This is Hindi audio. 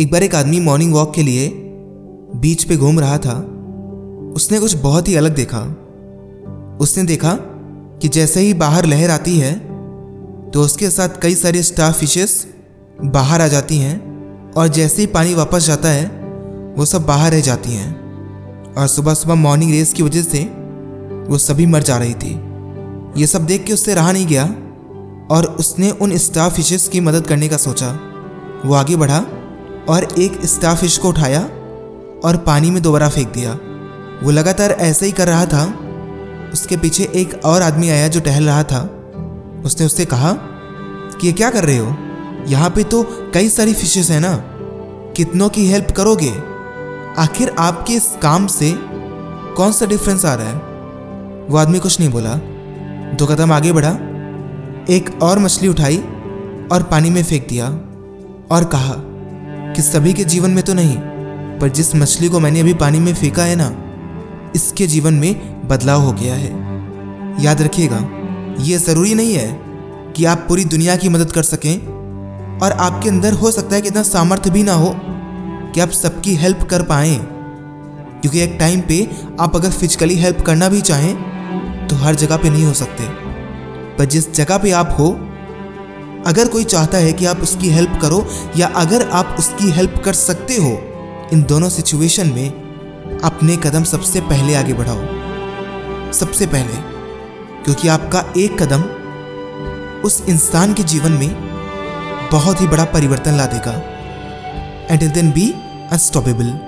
एक बार एक आदमी मॉर्निंग वॉक के लिए बीच पे घूम रहा था। उसने कुछ बहुत ही अलग देखा। उसने देखा कि जैसे ही बाहर लहर आती है तो उसके साथ कई सारी स्टार फिशेस बाहर आ जाती हैं और जैसे ही पानी वापस जाता है, वो सब बाहर रह जाती हैं। और सुबह सुबह मॉर्निंग रेस की वजह से वो सभी मर जा रही थी। ये सब देख के उससे रहा नहीं गया और उसने उन स्टार फिशेस की मदद करने का सोचा। वो आगे बढ़ा और एक स्टार फ़िश को उठाया और पानी में दोबारा फेंक दिया। वो लगातार ऐसे ही कर रहा था। उसके पीछे एक और आदमी आया जो टहल रहा था। उसने उससे कहा कि ये क्या कर रहे हो? यहाँ पे तो कई सारी फिशेस हैं ना। कितनों की हेल्प करोगे? आखिर आपके इस काम से कौन सा डिफरेंस आ रहा है? वो आदमी कुछ नहीं बोला। दो कदम आगे बढ़ा। एक और मछली उठाई और पानी में फेंक दिया और कहा कि सभी के जीवन में तो नहीं, पर जिस मछली को मैंने अभी पानी में फेंका है ना, इसके जीवन में बदलाव हो गया है। याद रखिएगा, ये ज़रूरी नहीं है कि आप पूरी दुनिया की मदद कर सकें, और आपके अंदर हो सकता है कि इतना सामर्थ्य भी ना हो कि आप सबकी हेल्प कर पाएँ। क्योंकि एक टाइम पे आप अगर फिजिकली हेल्प करना भी चाहें तो हर जगह पे नहीं हो सकते। पर जिस जगह पे आप हो अगर कोई चाहता है कि आप उसकी हेल्प करो या अगर आप उसकी हेल्प कर सकते हो, इन दोनों सिचुएशन में अपने कदम सबसे पहले आगे बढ़ाओ। सबसे पहले, क्योंकि आपका एक कदम उस इंसान के जीवन में बहुत ही बड़ा परिवर्तन ला देगा। And then be unstoppable